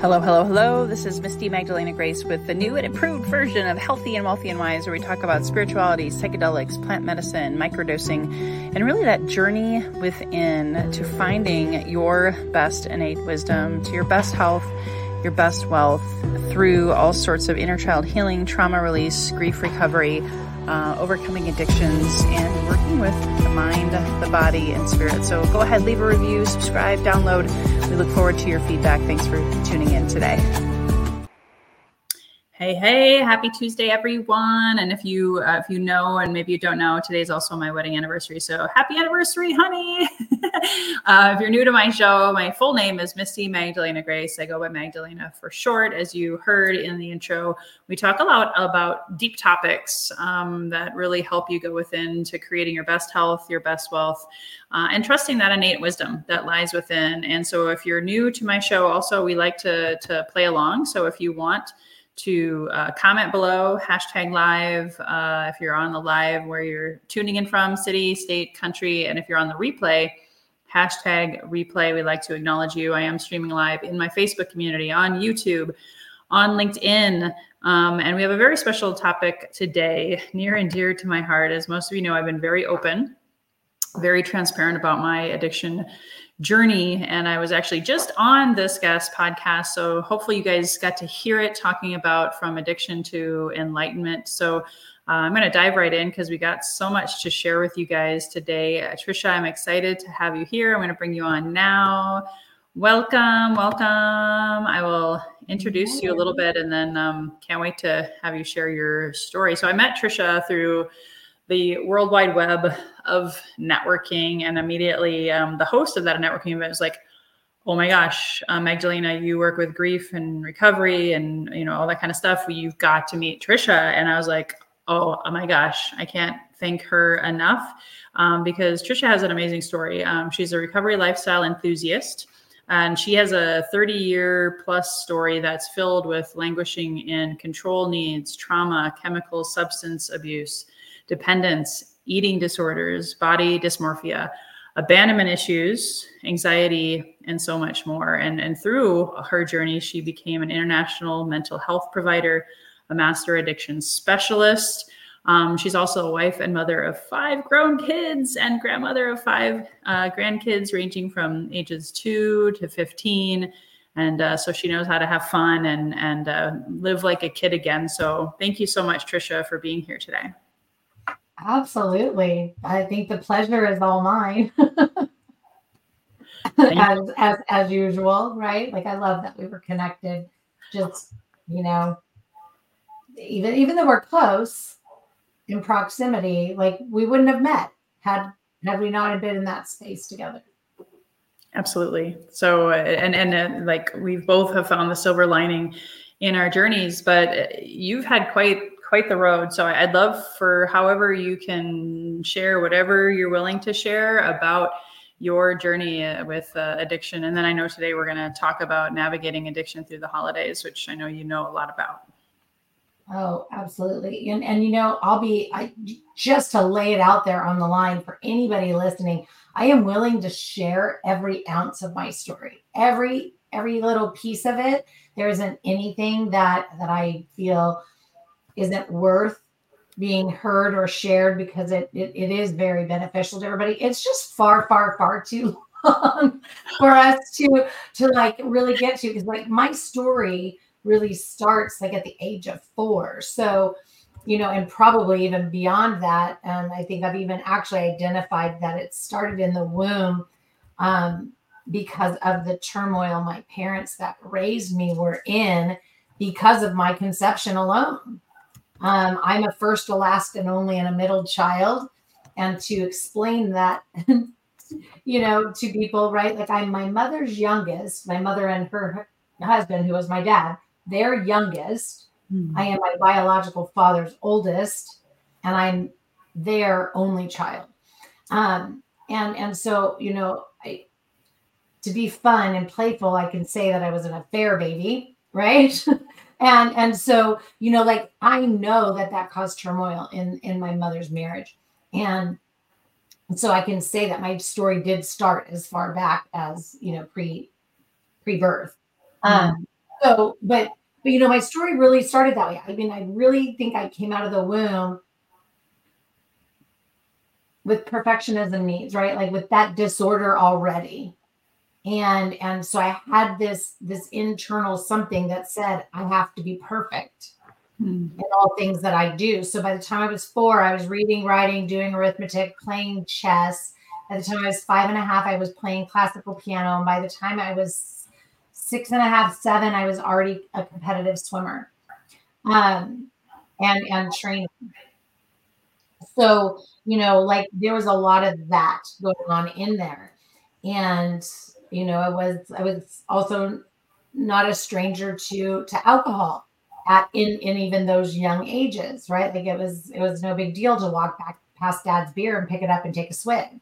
Hello, hello, hello. This is Misty Magdalena Grace with the new and improved version of Healthy and Wealthy and Wise, where we talk about spirituality, psychedelics, plant medicine, microdosing, and really that journey within to finding your best innate wisdom, to your best health, your best wealth through all sorts of inner child healing, trauma release, grief recovery, uh, overcoming addictions, and working with the mind, the body, and spirit. So go ahead, leave a review, subscribe, download. We look forward to your feedback. Thanks for tuning in today. Hey, hey, happy Tuesday, everyone. And if you uh, if you know and maybe you don't know, today is also my wedding anniversary. So happy anniversary, honey. uh, if you're new to my show, my full name is Misty Magdalena Grace. I go by Magdalena for short. As you heard in the intro, we talk a lot about deep topics um, that really help you go within to creating your best health, your best wealth, uh, and trusting that innate wisdom that lies within. And so if you're new to my show, also we like to to play along. So if you want to uh, comment below, hashtag live uh, if you're on the live where you're tuning in from, city, state, country. And if you're on the replay, hashtag replay. We'd like to acknowledge you. I am streaming live in my Facebook community, on YouTube, on LinkedIn. Um, and we have a very special topic today, near and dear to my heart. As most of you know, I've been very open, very transparent about my addiction journey. And I was actually just on this guest podcast. So hopefully you guys got to hear it talking about from addiction to enlightenment. So uh, I'm going to dive right in because we got so much to share with you guys today. Uh, Tricia, I'm excited to have you here. I'm going to bring you on now. Welcome, welcome. I will introduce you a little bit and then um, can't wait to have you share your story. So I met Tricia through the World Wide Web of networking, and immediately um, the host of that networking event was like, "Oh my gosh, uh, Magdalena, you work with grief and recovery, and you know all that kind of stuff. You've got to meet Tricia." And I was like, "Oh, oh my gosh, I can't thank her enough." Um, because Tricia has an amazing story. Um, she's a recovery lifestyle enthusiast. And she has a 30 year plus story that's filled with languishing in control needs, trauma, chemical substance abuse, dependence, eating disorders, body dysmorphia, abandonment issues, anxiety, and so much more. And, and through her journey, she became an international mental health provider, a master addiction specialist. Um, she's also a wife and mother of five grown kids and grandmother of five uh, grandkids, ranging from ages two to 15. And uh, so she knows how to have fun and, and uh, live like a kid again. So thank you so much, Tricia, for being here today. Absolutely. I think the pleasure is all mine. as, as as usual, right? Like I love that we were connected. Just, you know, even even though we're close in proximity, like we wouldn't have met had had we not been in that space together. Absolutely. So and and uh, like we both have found the silver lining in our journeys, but you've had quite quite the road. So I'd love for however you can share whatever you're willing to share about your journey uh, with uh, addiction. And then I know today we're going to talk about navigating addiction through the holidays, which I know you know a lot about. Oh, absolutely. And and you know, I'll be I just to lay it out there on the line for anybody listening. I am willing to share every ounce of my story. Every every little piece of it. There isn't anything that that I feel isn't worth being heard or shared because it, it, it is very beneficial to everybody. It's just far, far, far too long for us to to like really get to because like my story really starts like at the age of four. So, you know, and probably even beyond that. And I think I've even actually identified that it started in the womb um, because of the turmoil my parents that raised me were in because of my conception alone. Um, I'm a first, a last, and only, and a middle child. And to explain that, you know, to people, right? Like I'm my mother's youngest, my mother and her husband, who was my dad, their youngest. Mm-hmm. I am my biological father's oldest, and I'm their only child. Um, and and so you know, I, to be fun and playful, I can say that I was an affair baby, right? and and so you know like i know that that caused turmoil in in my mother's marriage and so i can say that my story did start as far back as you know pre pre birth mm-hmm. um so, but but you know, my story really started that way. I mean, I really think I came out of the womb with perfectionism needs, right? Like with that disorder already. And and so I had this this internal something that said I have to be perfect hmm. in all things that I do. So by the time I was four, I was reading, writing, doing arithmetic, playing chess. By the time I was five and a half, I was playing classical piano. And by the time I was six and a half, seven, I was already a competitive swimmer. Um, and and training. So, you know, like there was a lot of that going on in there. And, you know, I was I was also not a stranger to to alcohol at in in even those young ages, right? Like it was it was no big deal to walk back past dad's beer and pick it up and take a swig.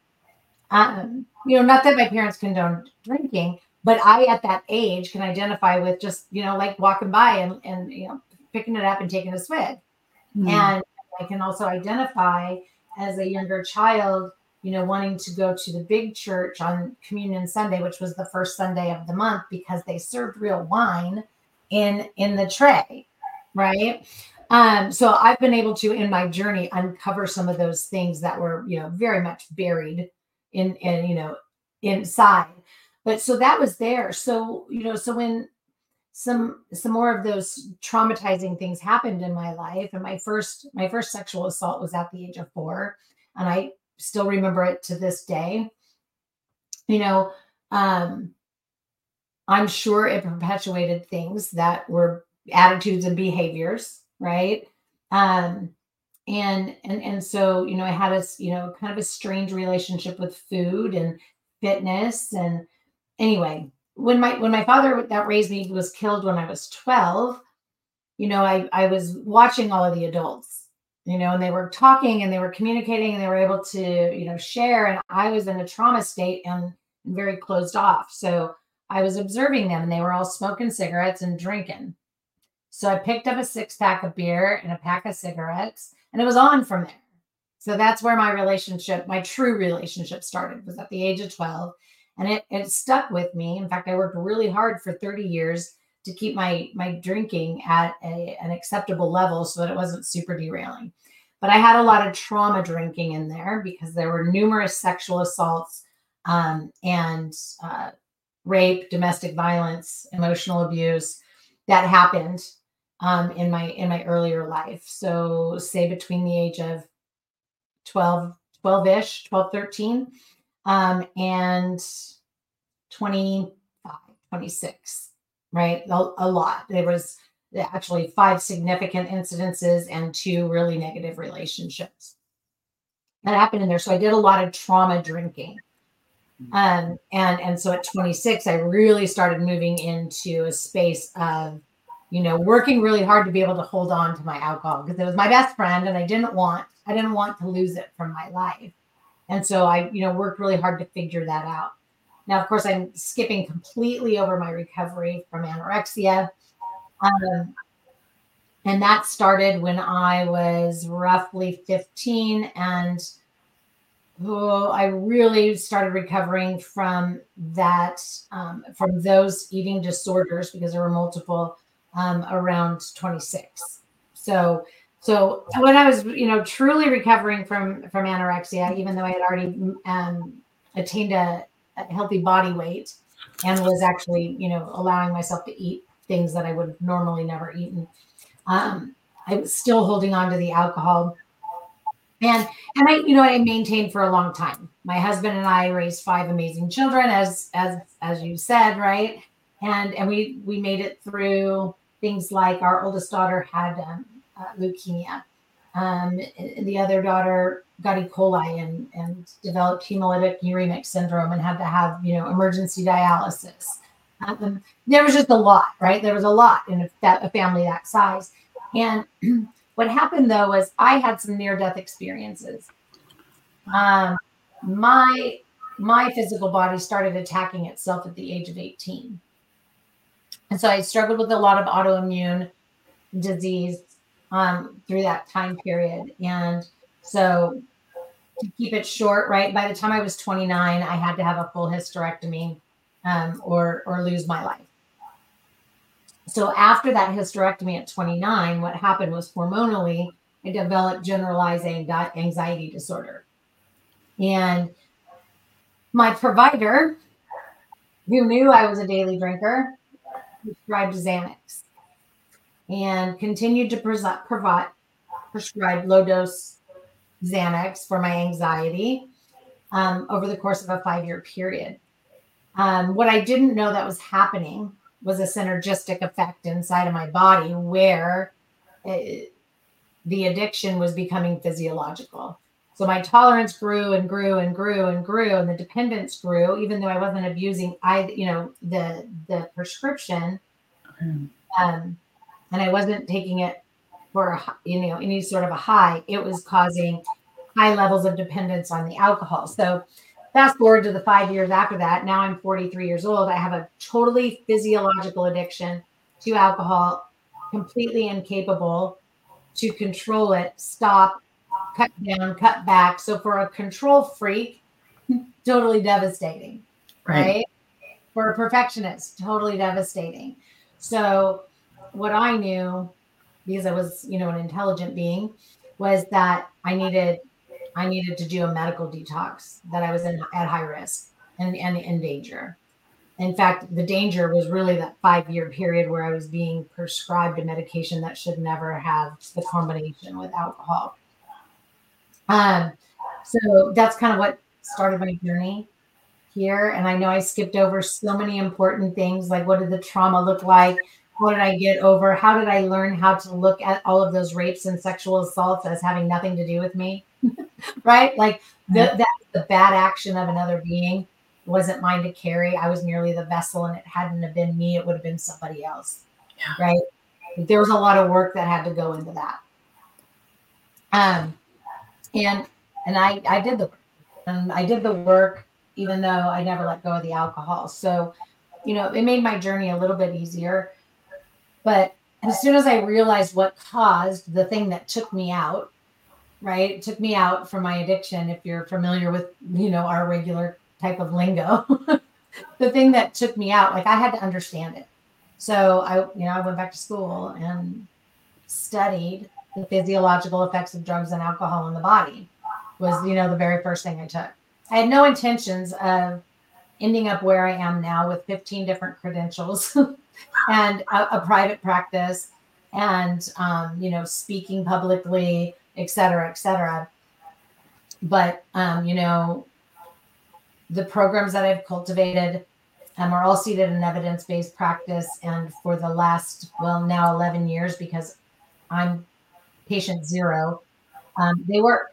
Um, you know, not that my parents condoned drinking, but I at that age can identify with just, you know, like walking by and and you know, picking it up and taking a swig. Mm. And I can also identify as a younger child, you know, wanting to go to the big church on Communion Sunday, which was the first Sunday of the month, because they served real wine in in the tray, right? Um, so I've been able to, in my journey, uncover some of those things that were, you know, very much buried in, in you know, inside. But so that was there. So you know, so when some some more of those traumatizing things happened in my life and my first my first sexual assault was at the age of 4 and I still remember it to this day. You know um I'm sure it perpetuated things that were attitudes and behaviors right? Um and and and so you know I had a you know kind of a strange relationship with food and fitness. And anyway when my when my father that raised me was killed when I was 12, you know, I I was watching all of the adults, you know, and they were talking and they were communicating and they were able to, you know, share and I was in a trauma state and, very closed off. So I was observing them and they were all smoking cigarettes and drinking. So I picked up a six pack of beer and a pack of cigarettes and it was on from there. So that's where my relationship, my true relationship started was at the age of 12 and it, it stuck with me. In fact, I worked really hard for 30 years to keep my my drinking at a, an acceptable level so that it wasn't super derailing. But I had a lot of trauma drinking in there because there were numerous sexual assaults um, and uh, rape, domestic violence, emotional abuse that happened um, in my in my earlier life. So say between the age of 12, 12-ish, 12, 13 um, and 25, 26, right? A, a lot. There was actually five significant incidences and two really negative relationships that happened in there. So I did a lot of trauma drinking. Mm-hmm. Um, and and so at 26, I really started moving into a space of, you know, working really hard to be able to hold on to my alcohol because it was my best friend and I didn't want I didn't want to lose it from my life. And so I, you know, worked really hard to figure that out. Now, of course, I'm skipping completely over my recovery from anorexia. Um, and that started when I was roughly 15. And oh, I really started recovering from that, um, from those eating disorders because there were multiple um, around 26. So so when I was, you know, truly recovering from from anorexia, even though I had already um, attained a, a, healthy body weight and was actually, you know, allowing myself to eat things that I would have normally never eaten, um, I was still holding on to the alcohol. And and I, you know, I maintained for a long time. My husband and I raised five amazing children, as as as you said, right? And and we we made it through things like our oldest daughter had um, uh, leukemia. Um, the other daughter got E. coli and, and developed hemolytic uremic syndrome and had to have, you know, emergency dialysis. Um, there was just a lot, right? There was a lot in a, that, a family that size. And what happened though was I had some near death experiences. Um, my my physical body started attacking itself at the age of 18. And so I struggled with a lot of autoimmune disease um, through that time period. And so to keep it short, right, by the time I was 29, I had to have a full hysterectomy um, or, or lose my life. So after that hysterectomy at 29, what happened was hormonally, I developed generalized anxiety disorder. And my provider, who knew I was a daily drinker, prescribed Xanax and continued to provide prescribe low dose Xanax for my anxiety um, over the course of a five year period. Um, what I didn't know that was happening was a synergistic effect inside of my body where it, the addiction was becoming physiological. So my tolerance grew and grew and grew and grew, and the dependence grew, even though I wasn't abusing I, you know, the the prescription, um, and I wasn't taking it for you know any sort of a high. It was causing high levels of dependence on the alcohol. So fast forward to the five years after that. Now I'm 43 years old. I have a totally physiological addiction to alcohol, completely incapable to control it, stop, cut down, cut back. So for a control freak, totally devastating, right? right? For a perfectionist, totally devastating. So what I knew, because I was, you know, an intelligent being, was that I needed I needed to do a medical detox, that I was in at high risk and, and in danger. In fact, the danger was really that five year period where I was being prescribed a medication that should never have the combination with alcohol. Um, so that's kind of what started my journey here. And I know I skipped over so many important things like what did the trauma look like? What did I get over? How did I learn how to look at all of those rapes and sexual assaults as having nothing to do with me? right? Like the, that the bad action of another being wasn't mine to carry. I was merely the vessel, and it hadn't have been me, it would have been somebody else. Yeah. Right. There was a lot of work that had to go into that. Um, and and I I did the work. and I did the work even though I never let go of the alcohol. So, you know, it made my journey a little bit easier. But as soon as I realized what caused the thing that took me out, right? It took me out from my addiction. If you're familiar with, you know, our regular type of lingo, the thing that took me out, like I had to understand it. So I, you know, I went back to school and studied the physiological effects of drugs and alcohol on the body was, you know, the very first thing I took. I had no intentions of ending up where I am now with 15 different credentials and a, a, private practice and, um, you know, speaking publicly, et cetera, et cetera. But, um, you know, the programs that I've cultivated um, are all seated in evidence based practice. And for the last, well, now 11 years, because I'm patient zero, um, they work.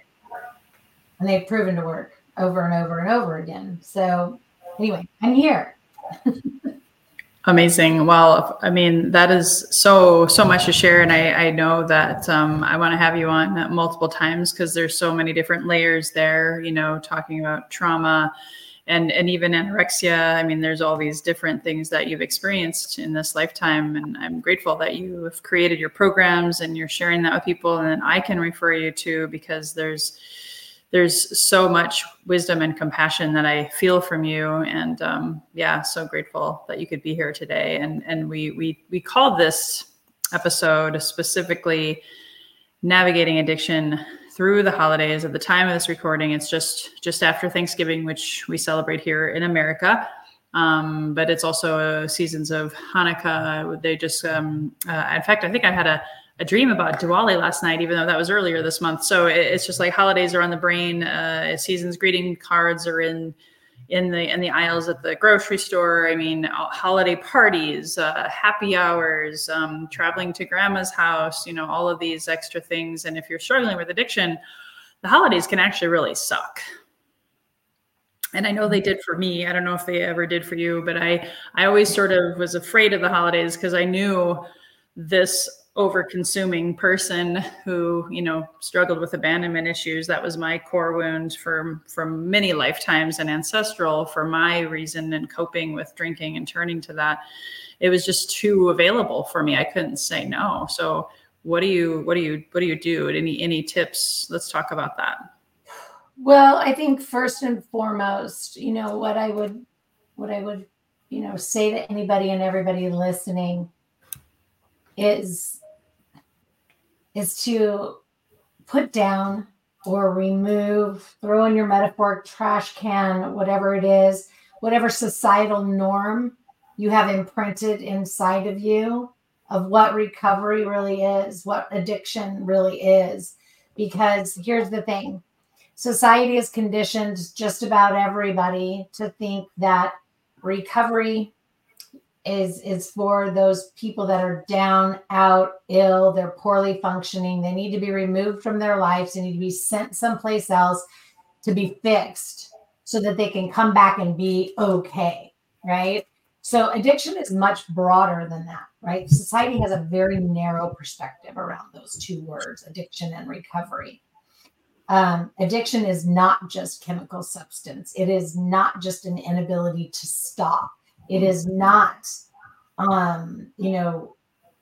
And they've proven to work over and over and over again. So, anyway, I'm here. Amazing. Well, I mean, that is so so much to share, and I, I know that um, I want to have you on multiple times because there's so many different layers there. You know, talking about trauma, and and even anorexia. I mean, there's all these different things that you've experienced in this lifetime, and I'm grateful that you have created your programs and you're sharing that with people, and I can refer you to because there's there's so much wisdom and compassion that I feel from you, and um, yeah, so grateful that you could be here today. And and we we we called this episode specifically navigating addiction through the holidays. At the time of this recording, it's just just after Thanksgiving, which we celebrate here in America. Um, but it's also seasons of Hanukkah. They just, um, uh, in fact, I think I had a a dream about Diwali last night, even though that was earlier this month. So it, it's just like holidays are on the brain. Uh, seasons greeting cards are in in the in the aisles at the grocery store. I mean, holiday parties, uh, happy hours, um, traveling to grandma's house. You know, all of these extra things. And if you're struggling with addiction, the holidays can actually really suck. And I know they did for me. I don't know if they ever did for you, but I I always sort of was afraid of the holidays because I knew this over consuming person who you know struggled with abandonment issues. That was my core wound from from many lifetimes and ancestral for my reason and coping with drinking and turning to that. It was just too available for me. I couldn't say no. So what do you what do you what do you do? Any any tips? Let's talk about that. Well i think first and foremost you know what i would what i would you know say to anybody and everybody listening is is to put down or remove, throw in your metaphoric trash can, whatever it is, whatever societal norm you have imprinted inside of you of what recovery really is, what addiction really is. Because here's the thing society has conditioned just about everybody to think that recovery is is for those people that are down out ill they're poorly functioning they need to be removed from their lives they need to be sent someplace else to be fixed so that they can come back and be okay right? So addiction is much broader than that right? Society has a very narrow perspective around those two words addiction and recovery. Um, addiction is not just chemical substance. It is not just an inability to stop it is not, um, you know,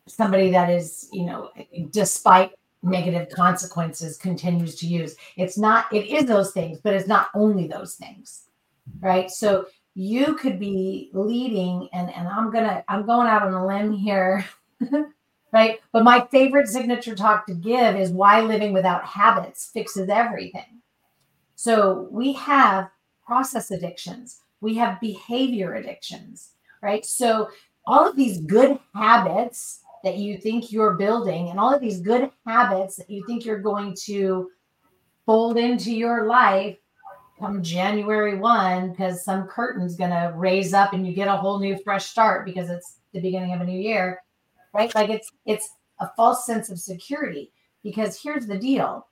somebody that is, you know, despite negative consequences continues to use. It's not, it is those things, but it's not only those things. Right. So you could be leading and and I'm gonna I'm going out on a limb here. right. But my favorite signature talk to give is why living without habits fixes everything. So we have process addictions we have behavior addictions, right? So all of these good habits that you think you're building and all of these good habits that you think you're going to fold into your life come January 1 because some curtain's going to raise up and you get a whole new fresh start because it's the beginning of a new year right? Like it's it's a false sense of security because here's the deal.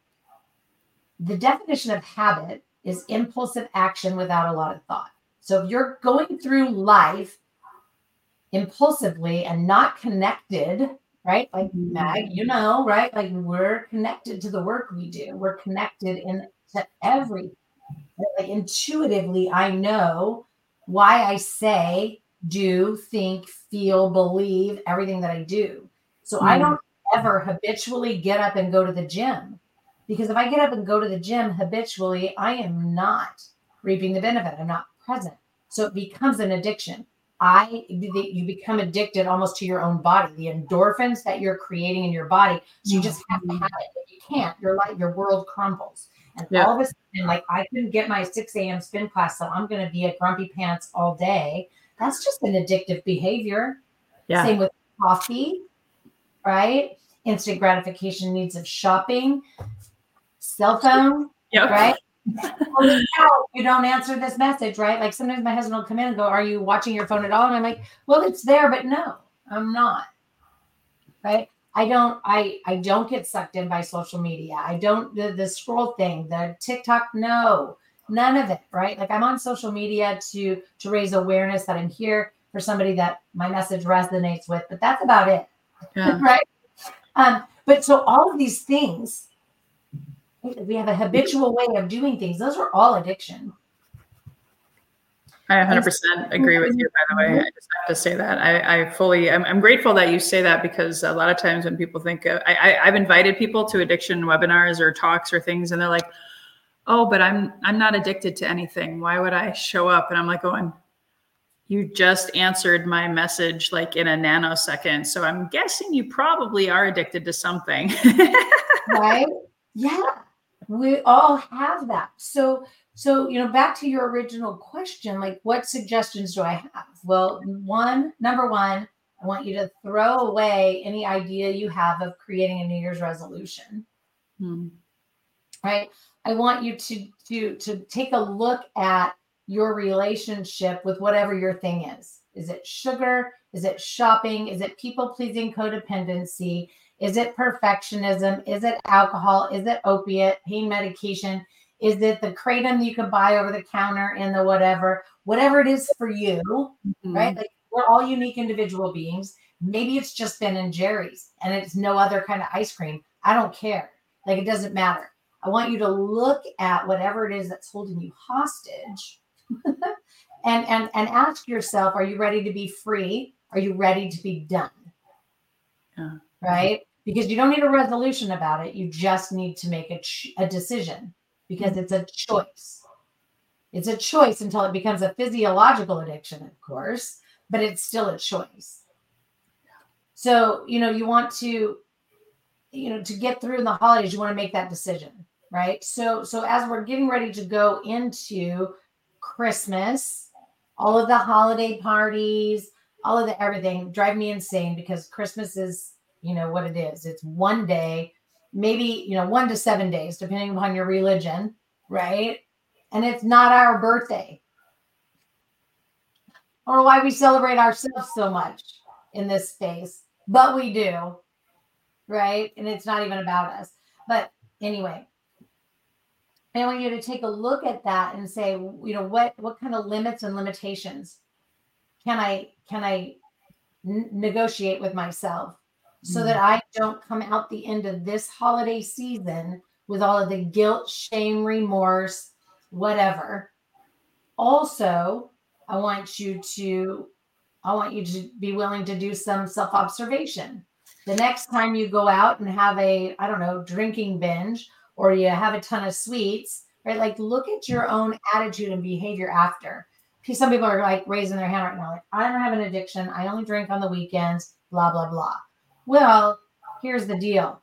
The definition of habit is impulsive action without a lot of thought so if you're going through life impulsively and not connected, right? Like mm-hmm. Mag, you know, right? Like we're connected to the work we do. We're connected in to every like intuitively I know why I say, do, think, feel, believe everything that I do. So mm. I don't ever habitually get up and go to the gym because if I get up and go to the gym habitually, I am not reaping the benefit. I'm not present. So it becomes an addiction. I you become addicted almost to your own body, the endorphins that you're creating in your body. So you mm-hmm. just have to have it. If you can't, your life, your world crumbles. And yeah. all of a sudden, like I couldn't get my 6 a.m. spin class, so I'm going to be at grumpy pants all day. That's just an addictive behavior. Yeah. Same with coffee, right? Instant gratification needs of shopping, cell phone, yep. right? You don't answer this message, right? Like sometimes my husband will come in and go, Are you watching your phone at all? And I'm like, Well, it's there, but no, I'm not. Right. I don't I I don't get sucked in by social media. I don't the, the scroll thing, the TikTok, no, none of it, right? Like I'm on social media to to raise awareness that I'm here for somebody that my message resonates with, but that's about it. Yeah. right. Um, but so all of these things we have a habitual way of doing things. Those are all addiction. I 100% agree with you, by the way. I just have to say that. I, I fully, I'm, I'm, grateful that you say that because a lot of times when people think, of, I, I, I've invited people to addiction webinars or talks or things, and they're like, oh, but I'm, I'm not addicted to anything. Why would I show up? And I'm like oh, going, you just answered my message like in a nanosecond. So I'm guessing you probably are addicted to something. right? Yeah we all have that. So so you know back to your original question like what suggestions do i have? Well one number one i want you to throw away any idea you have of creating a new year's resolution. Hmm. right? I want you to to to take a look at your relationship with whatever your thing is. Is it sugar? Is it shopping? Is it people pleasing codependency is it perfectionism? Is it alcohol? Is it opiate, pain medication? Is it the kratom you can buy over the counter in the whatever? Whatever it is for you, mm-hmm. right? Like we're all unique individual beings. Maybe it's just Ben and Jerry's and it's no other kind of ice cream. I don't care. Like it doesn't matter. I want you to look at whatever it is that's holding you hostage and and and ask yourself, are you ready to be free? Are you ready to be done? Yeah. Right? Because you don't need a resolution about it. You just need to make a, ch- a decision because it's a choice. It's a choice until it becomes a physiological addiction, of course, but it's still a choice. So, you know, you want to, you know, to get through the holidays, you want to make that decision, right? So, so as we're getting ready to go into Christmas, all of the holiday parties, all of the everything drive me insane because Christmas is, you know, what it is. It's one day, maybe, you know, one to seven days, depending upon your religion, right? And it's not our birthday. Or why we celebrate ourselves so much in this space, but we do, right? And it's not even about us. But anyway, I want you to take a look at that and say, you know, what what kind of limits and limitations can I can I n- negotiate with myself so mm-hmm. that I don't come out the end of this holiday season with all of the guilt, shame, remorse, whatever. Also, I want you to I want you to be willing to do some self-observation. The next time you go out and have a I don't know, drinking binge or you have a ton of sweets, right? Like look at your own attitude and behavior after some people are like raising their hand right now, like, I don't have an addiction. I only drink on the weekends, blah, blah, blah. Well, here's the deal.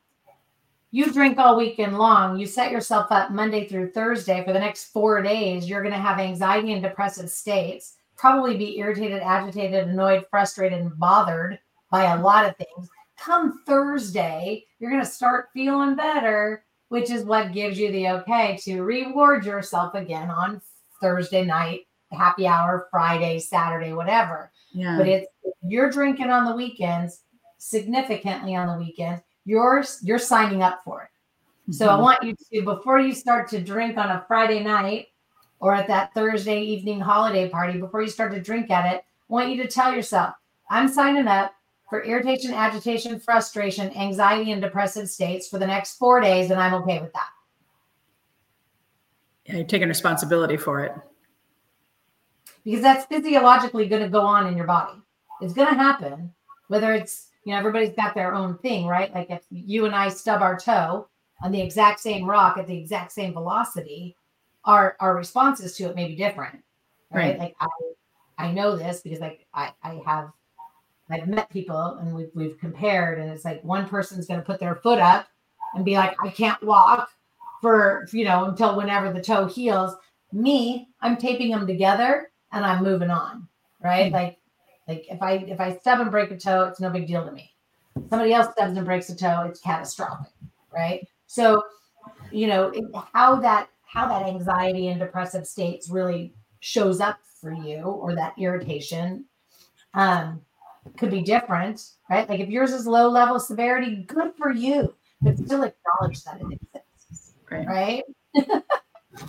You drink all weekend long. You set yourself up Monday through Thursday for the next four days. You're going to have anxiety and depressive states, probably be irritated, agitated, annoyed, frustrated, and bothered by a lot of things. Come Thursday, you're going to start feeling better, which is what gives you the okay to reward yourself again on Thursday night happy hour Friday, Saturday, whatever. Yeah. But it's you're drinking on the weekends, significantly on the weekend, you're you're signing up for it. Mm-hmm. So I mm-hmm. want you to before you start to drink on a Friday night or at that Thursday evening holiday party, before you start to drink at it, I want you to tell yourself, I'm signing up for irritation, agitation, frustration, anxiety, and depressive states for the next four days, and I'm okay with that. Yeah, you're taking responsibility for it because that's physiologically going to go on in your body. It's going to happen, whether it's, you know, everybody's got their own thing, right? Like if you and I stub our toe on the exact same rock at the exact same velocity, our our responses to it may be different, right? right. Like I I know this because like I I have I've met people and we've we've compared, and it's like one person's going to put their foot up and be like, I can't walk for you know until whenever the toe heals. Me, I'm taping them together and I'm moving on, right? Mm-hmm. Like, like if I if I stub and break a toe, it's no big deal to me. Somebody else stubs and breaks a toe, it's catastrophic, right? So, you know how that how that anxiety and depressive states really shows up for you, or that irritation, um, could be different, right? Like if yours is low level severity, good for you, but still acknowledge that it exists, right? right?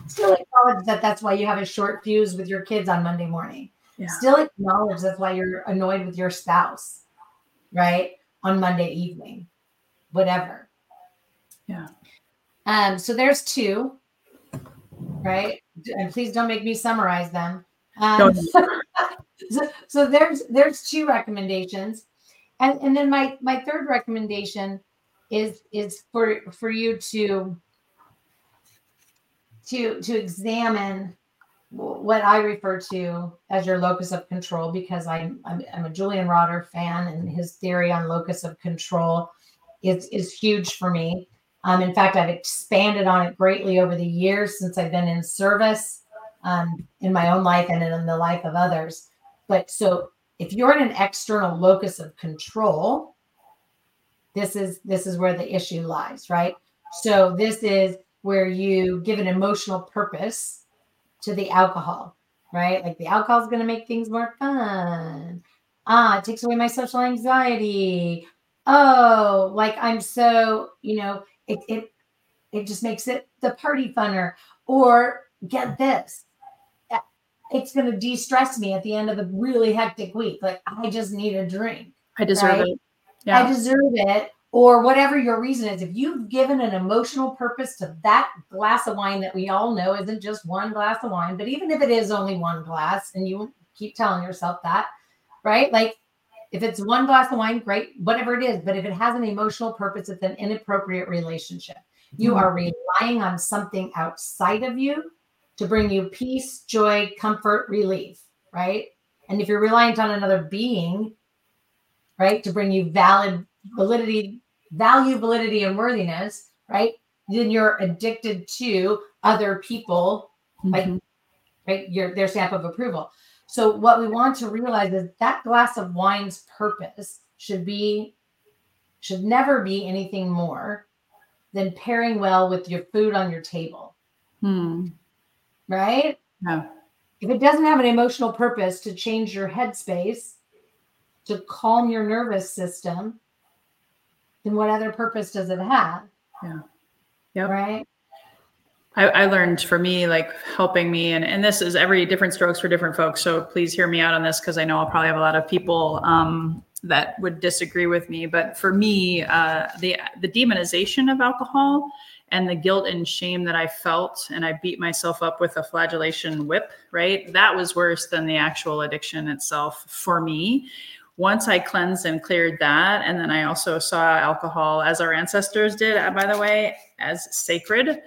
Still acknowledge that that's why you have a short fuse with your kids on Monday morning. Yeah. Still acknowledge that's why you're annoyed with your spouse, right? On Monday evening, whatever. Yeah. Um, so there's two, right? And please don't make me summarize them. Um, so, so there's there's two recommendations. And, and then my my third recommendation is is for for you to to to examine what I refer to as your locus of control because I'm, I'm, I'm a Julian Rotter fan and his theory on locus of control is is huge for me. Um, in fact, I've expanded on it greatly over the years since I've been in service um, in my own life and in the life of others. But so if you're in an external locus of control, this is this is where the issue lies, right? So this is where you give an emotional purpose to the alcohol, right? Like the alcohol is going to make things more fun. Ah, it takes away my social anxiety. Oh, like I'm so, you know, it it it just makes it the party funner. Or get this, it's going to de-stress me at the end of a really hectic week. Like I just need a drink. I deserve right? it. Yeah. I deserve it or whatever your reason is, if you've given an emotional purpose to that glass of wine that we all know isn't just one glass of wine, but even if it is only one glass and you keep telling yourself that, right? Like if it's one glass of wine, great, whatever it is. But if it has an emotional purpose, it's an inappropriate relationship. You mm-hmm. are relying on something outside of you to bring you peace, joy, comfort, relief, right? And if you're reliant on another being, right? To bring you valid validity, value, validity, and worthiness, right? Then you're addicted to other people, mm-hmm. like right, your their stamp of approval. So what we want to realize is that glass of wine's purpose should be should never be anything more than pairing well with your food on your table. Hmm. Right? Yeah. If it doesn't have an emotional purpose to change your headspace, to calm your nervous system, then what other purpose does it have? Yeah. Yep. Right. I, I, learned for me, like helping me, and, and this is every different strokes for different folks. So please hear me out on this because I know I'll probably have a lot of people um, that would disagree with me. But for me, uh, the the demonization of alcohol and the guilt and shame that I felt, and I beat myself up with a flagellation whip, right? That was worse than the actual addiction itself for me. Once I cleansed and cleared that, and then I also saw alcohol, as our ancestors did, uh, by the way, as sacred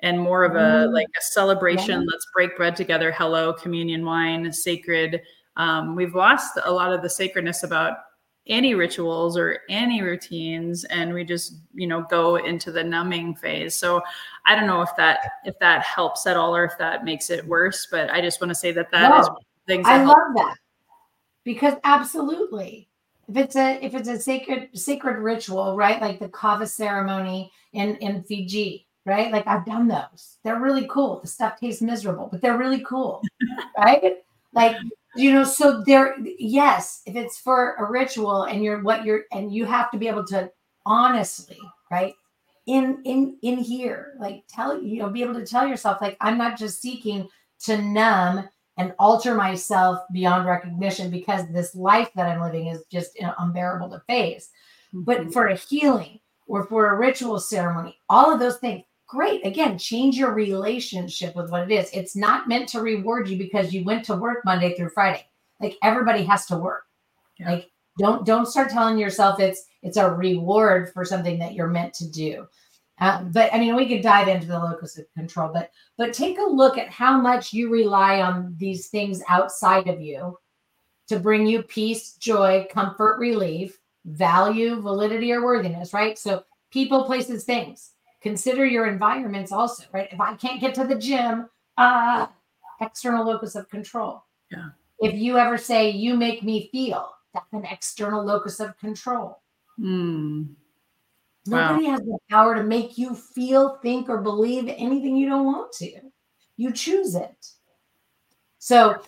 and more of a mm. like a celebration. Yeah. Let's break bread together. Hello, communion wine, sacred. Um, we've lost a lot of the sacredness about any rituals or any routines and we just you know go into the numbing phase so i don't know if that if that helps at all or if that makes it worse but i just want to say that that no, is things i love that because absolutely if it's a if it's a sacred sacred ritual right like the kava ceremony in in fiji right like i've done those. They're really cool. The stuff tastes miserable but they're really cool right? Like you know so there yes if it's for a ritual and you're what you're and you have to be able to honestly right in in in here like tell you know be able to tell yourself like i'm not just seeking to numb and alter myself beyond recognition because this life that i'm living is just unbearable to face mm-hmm. but for a healing or for a ritual ceremony all of those things great. Again, change your relationship with what it is. It's not meant to reward you because you went to work Monday through Friday. Like everybody has to work. Yeah. Like don't don't start telling yourself it's it's a reward for something that you're meant to do. Uh, but I mean, we could dive into the locus of control, but but take a look at how much you rely on these things outside of you to bring you peace, joy, comfort, relief, value, validity, or worthiness. Right? So people, places, things consider your environments also, right? If I can't get to the gym, uh, external locus of control. Yeah. If you ever say, you make me feel, that's an external locus of control. Mm. Nobody wow. has the power to make you feel, think, or believe anything you don't want to. You choose it. So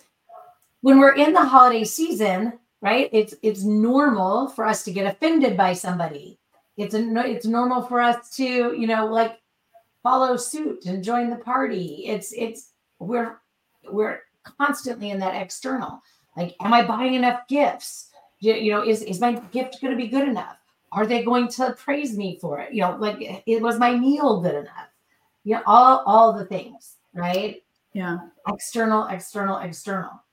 when we're in the holiday season, right? It's it's normal for us to get offended by somebody it's a it's normal for us to you know like follow suit and join the party it's it's we're we're constantly in that external like am i buying enough gifts you, you know is is my gift going to be good enough are they going to praise me for it? You know like it was my meal good enough? You know all all the things right? Yeah. External external external.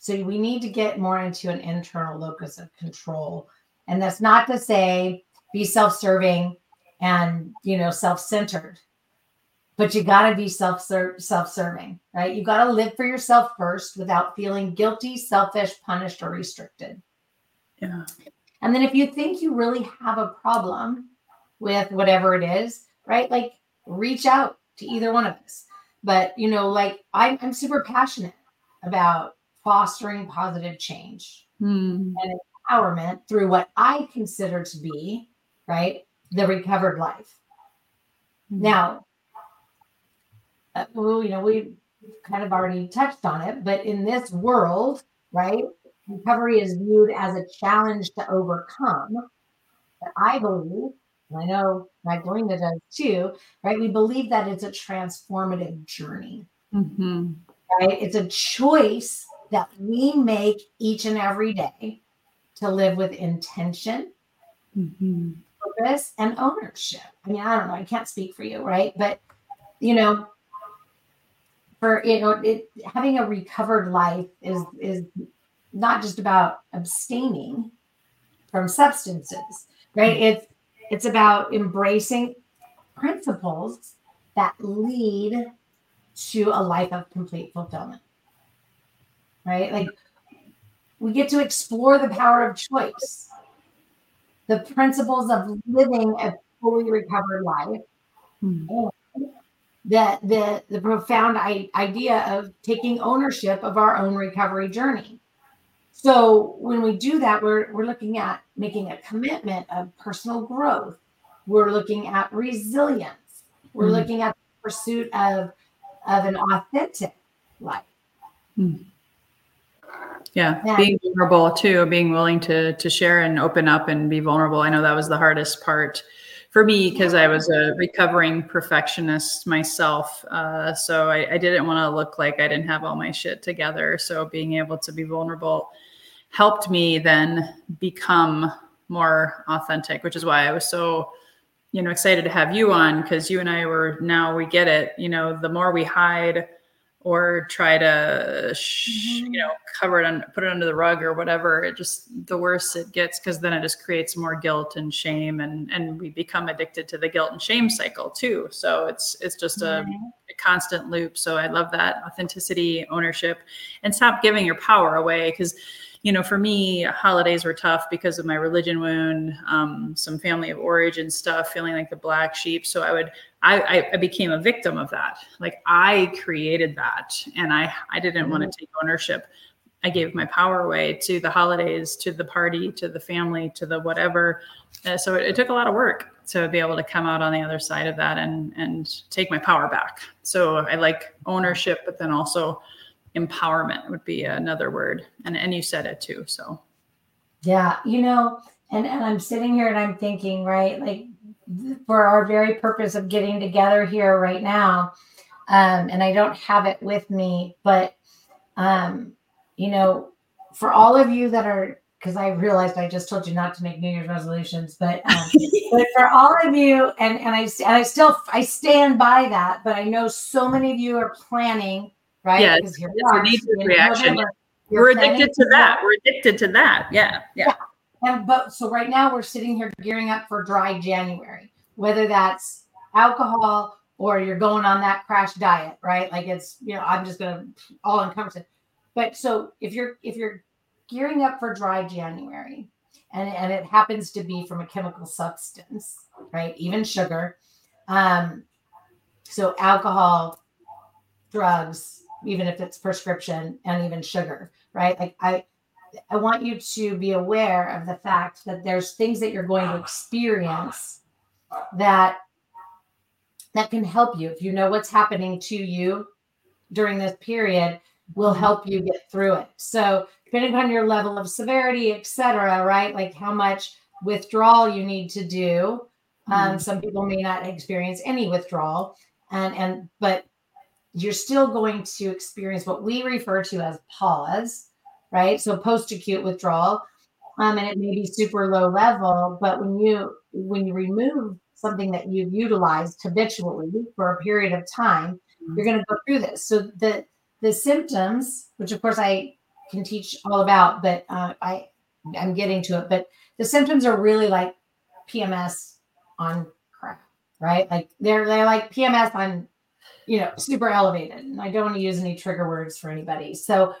So we need to get more into an internal locus of control. And that's not to say be self-serving and you know self-centered but you got to be self self-serving right? You got to live for yourself first without feeling guilty selfish punished or restricted. Yeah and then if you think you really have a problem with whatever it is right like reach out to either one of us but you know like i'm, I'm super passionate about fostering positive change hmm. and empowerment through what i consider to be right? The recovered life. Mm-hmm. Now, uh, well, you know, we kind of already touched on it, but in this world, right, recovery is viewed as a challenge to overcome. But I believe, and I know Magdalena does too, right? We believe that it's a transformative journey. Mm-hmm. Right? It's a choice that we make each and every day to live with intention, mm-hmm purpose and ownership. I mean, I don't know, I can't speak for you, right? But you know, for you know, it having a recovered life is is not just about abstaining from substances, right? It's it's about embracing principles that lead to a life of complete fulfillment. Right? Like we get to explore the power of choice the principles of living a fully recovered life. Mm. The, the, the profound I- idea of taking ownership of our own recovery journey. So when we do that, we're, we're looking at making a commitment of personal growth. We're looking at resilience. We're mm. looking at the pursuit of, of an authentic life. Mm. Yeah, yeah, being vulnerable too, being willing to to share and open up and be vulnerable. I know that was the hardest part for me because I was a recovering perfectionist myself. Uh, so I, I didn't want to look like I didn't have all my shit together. So being able to be vulnerable helped me then become more authentic, which is why I was so you know excited to have you on because you and I were now we get it. You know, the more we hide or try to sh- mm-hmm. you know cover it and put it under the rug or whatever it just the worse it gets because then it just creates more guilt and shame and and we become addicted to the guilt and shame cycle too so it's it's just a, a constant loop so i love that authenticity ownership and stop giving your power away because you know, for me, holidays were tough because of my religion wound, um, some family of origin stuff, feeling like the black sheep. So I would, I, I became a victim of that. Like I created that, and I, I didn't mm-hmm. want to take ownership. I gave my power away to the holidays, to the party, to the family, to the whatever. Uh, so it, it took a lot of work to be able to come out on the other side of that and and take my power back. So I like ownership, but then also empowerment would be another word. And and you said it too so. Yeah you know and and i'm sitting here and i'm thinking right like for our very purpose of getting together here right now um and i don't have it with me but um you know for all of you that are because I realized I just told you not to make New Year's resolutions, but um, but for all of you, and and I and I still I stand by that, but I know so many of you are planning right? Yeah, it's, it's a reaction. November, we're addicted to that. We're addicted to that. Yeah, yeah. yeah. And but so right now we're sitting here gearing up for dry January, whether that's alcohol or you're going on that crash diet, right? Like it's you know I'm just gonna all encompass it. But so if you're if you're gearing up for dry January, and and it happens to be from a chemical substance, right? Even sugar. Um, so alcohol, drugs, even if it's prescription and even sugar, right? Like I I want you to be aware of the fact that there's things that you're going to experience that that can help you if you know what's happening to you during this period will help you get through it. So depending on your level of severity, etc., right? Like how much withdrawal you need to do. Um, mm-hmm. some people may not experience any withdrawal, and and but you're still going to experience what we refer to as PAWS, right? So post-acute withdrawal. Um, and it may be super low level, but when you when you remove something that you've utilized habitually for a period of time, mm-hmm. you're going to go through this. So the the symptoms, which of course I can teach all about, but uh, I I'm getting to it. But the symptoms are really like PMS on crack, right? Like they're they're like PMS on you know, super elevated. And I don't want to use any trigger words for anybody. So,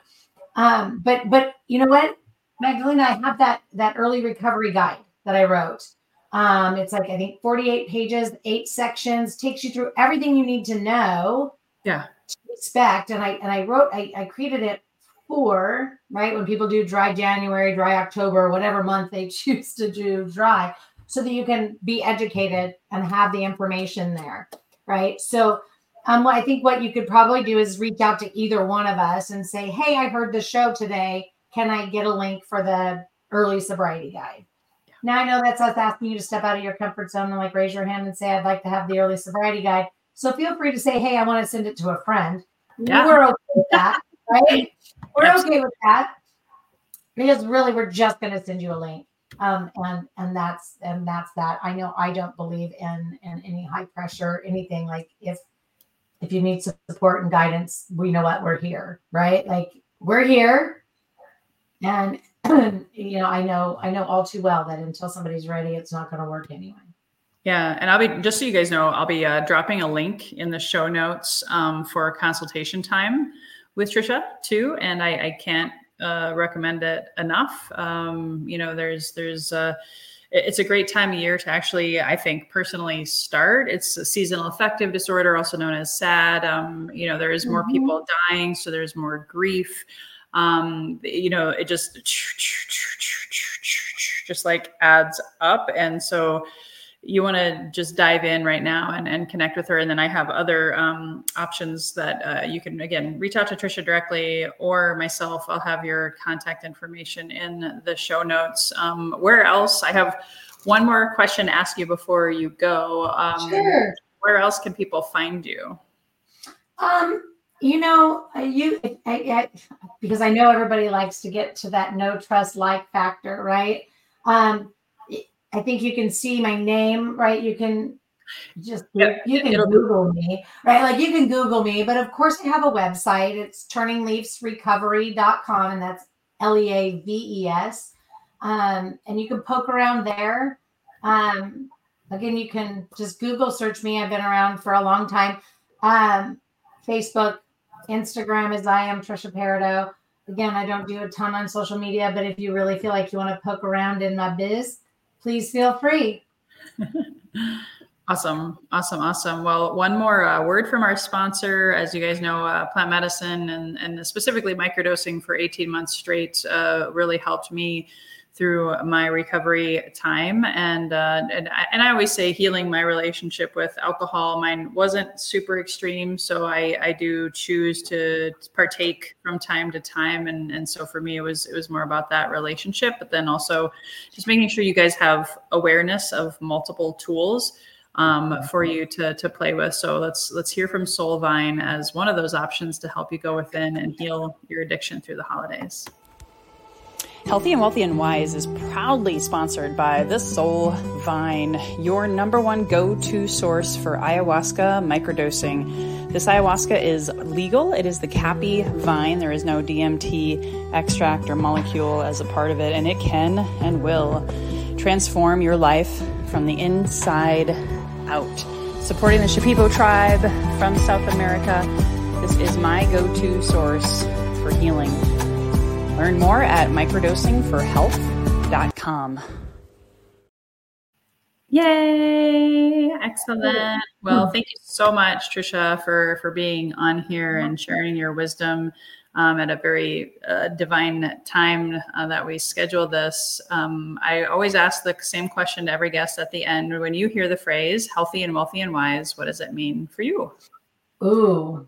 um, but but you know what, Magdalena, I have that that early recovery guide that I wrote. Um, it's like I think 48 pages, eight sections, takes you through everything you need to know. Yeah. To expect. And I and I wrote, I, I created it for right when people do dry January, dry October, whatever month they choose to do dry, so that you can be educated and have the information there. Right. So um, well, I think what you could probably do is reach out to either one of us and say, Hey, I heard the show today. Can I get a link for the early sobriety guide? Yeah. Now I know that's us asking you to step out of your comfort zone and like raise your hand and say, I'd like to have the early sobriety guide. So feel free to say, Hey, I want to send it to a friend. Yeah. We're okay with that, right? We're Absolutely. okay with that. Because really we're just going to send you a link. Um, and and that's and that's that. I know I don't believe in in any high pressure anything like if if you need some support and guidance, we know what we're here, right? Like we're here. And you know, I know I know all too well that until somebody's ready, it's not going to work anyway. Yeah, and I'll be just so you guys know, I'll be uh, dropping a link in the show notes um, for consultation time with Tricia too. And I, I can't uh, recommend it enough. Um, you know, there's there's uh, it's a great time of year to actually, I think, personally start. It's a seasonal affective disorder, also known as SAD. Um, you know, there is more mm-hmm. people dying, so there's more grief. Um, you know, it just just like adds up, and so you want to just dive in right now and, and connect with her. And then I have other um, options that uh, you can, again, reach out to Tricia directly or myself. I'll have your contact information in the show notes. Um, where else? I have one more question to ask you before you go. Um, sure. Where else can people find you? Um, you know, you I, I, because I know everybody likes to get to that no trust like factor, right? Um, I think you can see my name, right? You can just yep. you can It'll Google me, right? Like you can Google me, but of course I have a website. It's turningleavesrecovery.com and that's L-E-A-V-E-S. Um, and you can poke around there. Um, again, you can just Google search me. I've been around for a long time. Um, Facebook, Instagram is I am Tricia Parido. Again, I don't do a ton on social media, but if you really feel like you want to poke around in my biz, please feel free. Awesome, awesome, awesome. Well, one more uh, word from our sponsor. As you guys know, uh, plant medicine and, and specifically microdosing for 18 months straight uh, really helped me through my recovery time and uh, and I, and I always say healing my relationship with alcohol mine wasn't super extreme so I I do choose to partake from time to time and and so for me it was it was more about that relationship but then also just making sure you guys have awareness of multiple tools um, for you to to play with. So let's let's hear from Soulvine as one of those options to help you go within and heal your addiction through the holidays. Healthy and Wealthy and Wise is proudly sponsored by the Soul Vine, your number one go to source for ayahuasca microdosing. This ayahuasca is legal. It is the caapi vine. There is no DMT extract or molecule as a part of it, and it can and will transform your life from the inside out. Supporting the Shipibo tribe from South America, this is my go to source for healing. Learn more at microdosingforhealth.com. Yay! Excellent. Well, thank you so much, Tricia, for for being on here and sharing your wisdom um, at a very uh, divine time uh, that we schedule this. Um, I always ask the same question to every guest at the end. When you hear the phrase "healthy and wealthy and wise," what does it mean for you? Ooh,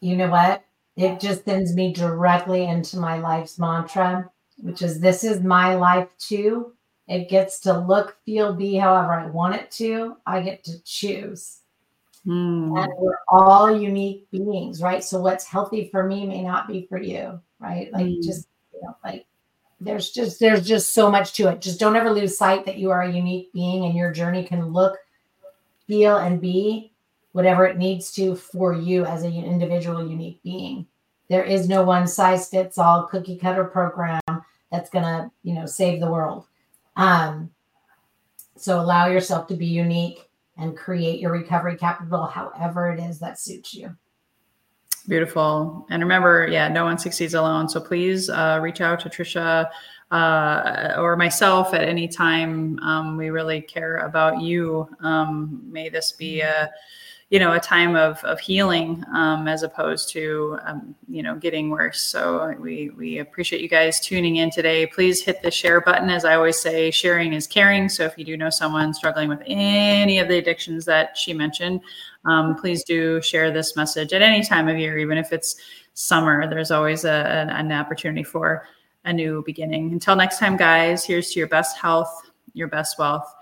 you know what? It just sends me directly into my life's mantra, which is this is my life too. It gets to look, feel, be however I want it to. I get to choose. Mm. And we're all unique beings, right? So what's healthy for me may not be for you, right? Like mm. just, you know, like there's just there's just so much to it. Just don't ever lose sight that you are a unique being and your journey can look, feel, and be whatever it needs to for you as an individual unique being. There is no one size fits all cookie cutter program that's going to, you know, save the world. Um, so allow yourself to be unique and create your recovery capital however it is that suits you. Beautiful. And remember, yeah, no one succeeds alone. So please uh, reach out to Tricia uh, or myself at any time. Um, we really care about you. Um, may this be a you know a time of of healing um, as opposed to um, you know getting worse. So we we appreciate you guys tuning in today. Please hit the share button. As i always say sharing is caring. So if you do know someone struggling with any of the addictions that she mentioned um, please do share this message at any time of year even if it's summer. There's always a, an opportunity for a new beginning. Until next time guys here's to your best health your best wealth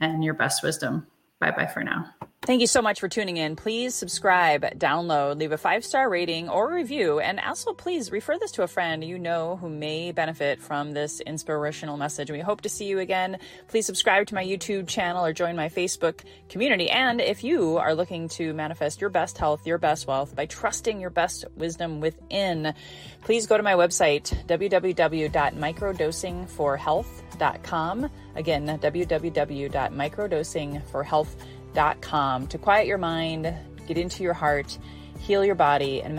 and your best wisdom. Bye bye for now Thank you so much for tuning in. Please subscribe, download, leave a five star rating or review, and also please refer this to a friend you know who may benefit from this inspirational message. We hope to see you again. Please subscribe to my YouTube channel or join my Facebook community. And if you are looking to manifest your best health, your best wealth by trusting your best wisdom within, please go to my website, www.microdosingforhealth.com. Again, www.microdosingforhealth.com to quiet your mind, get into your heart, heal your body, and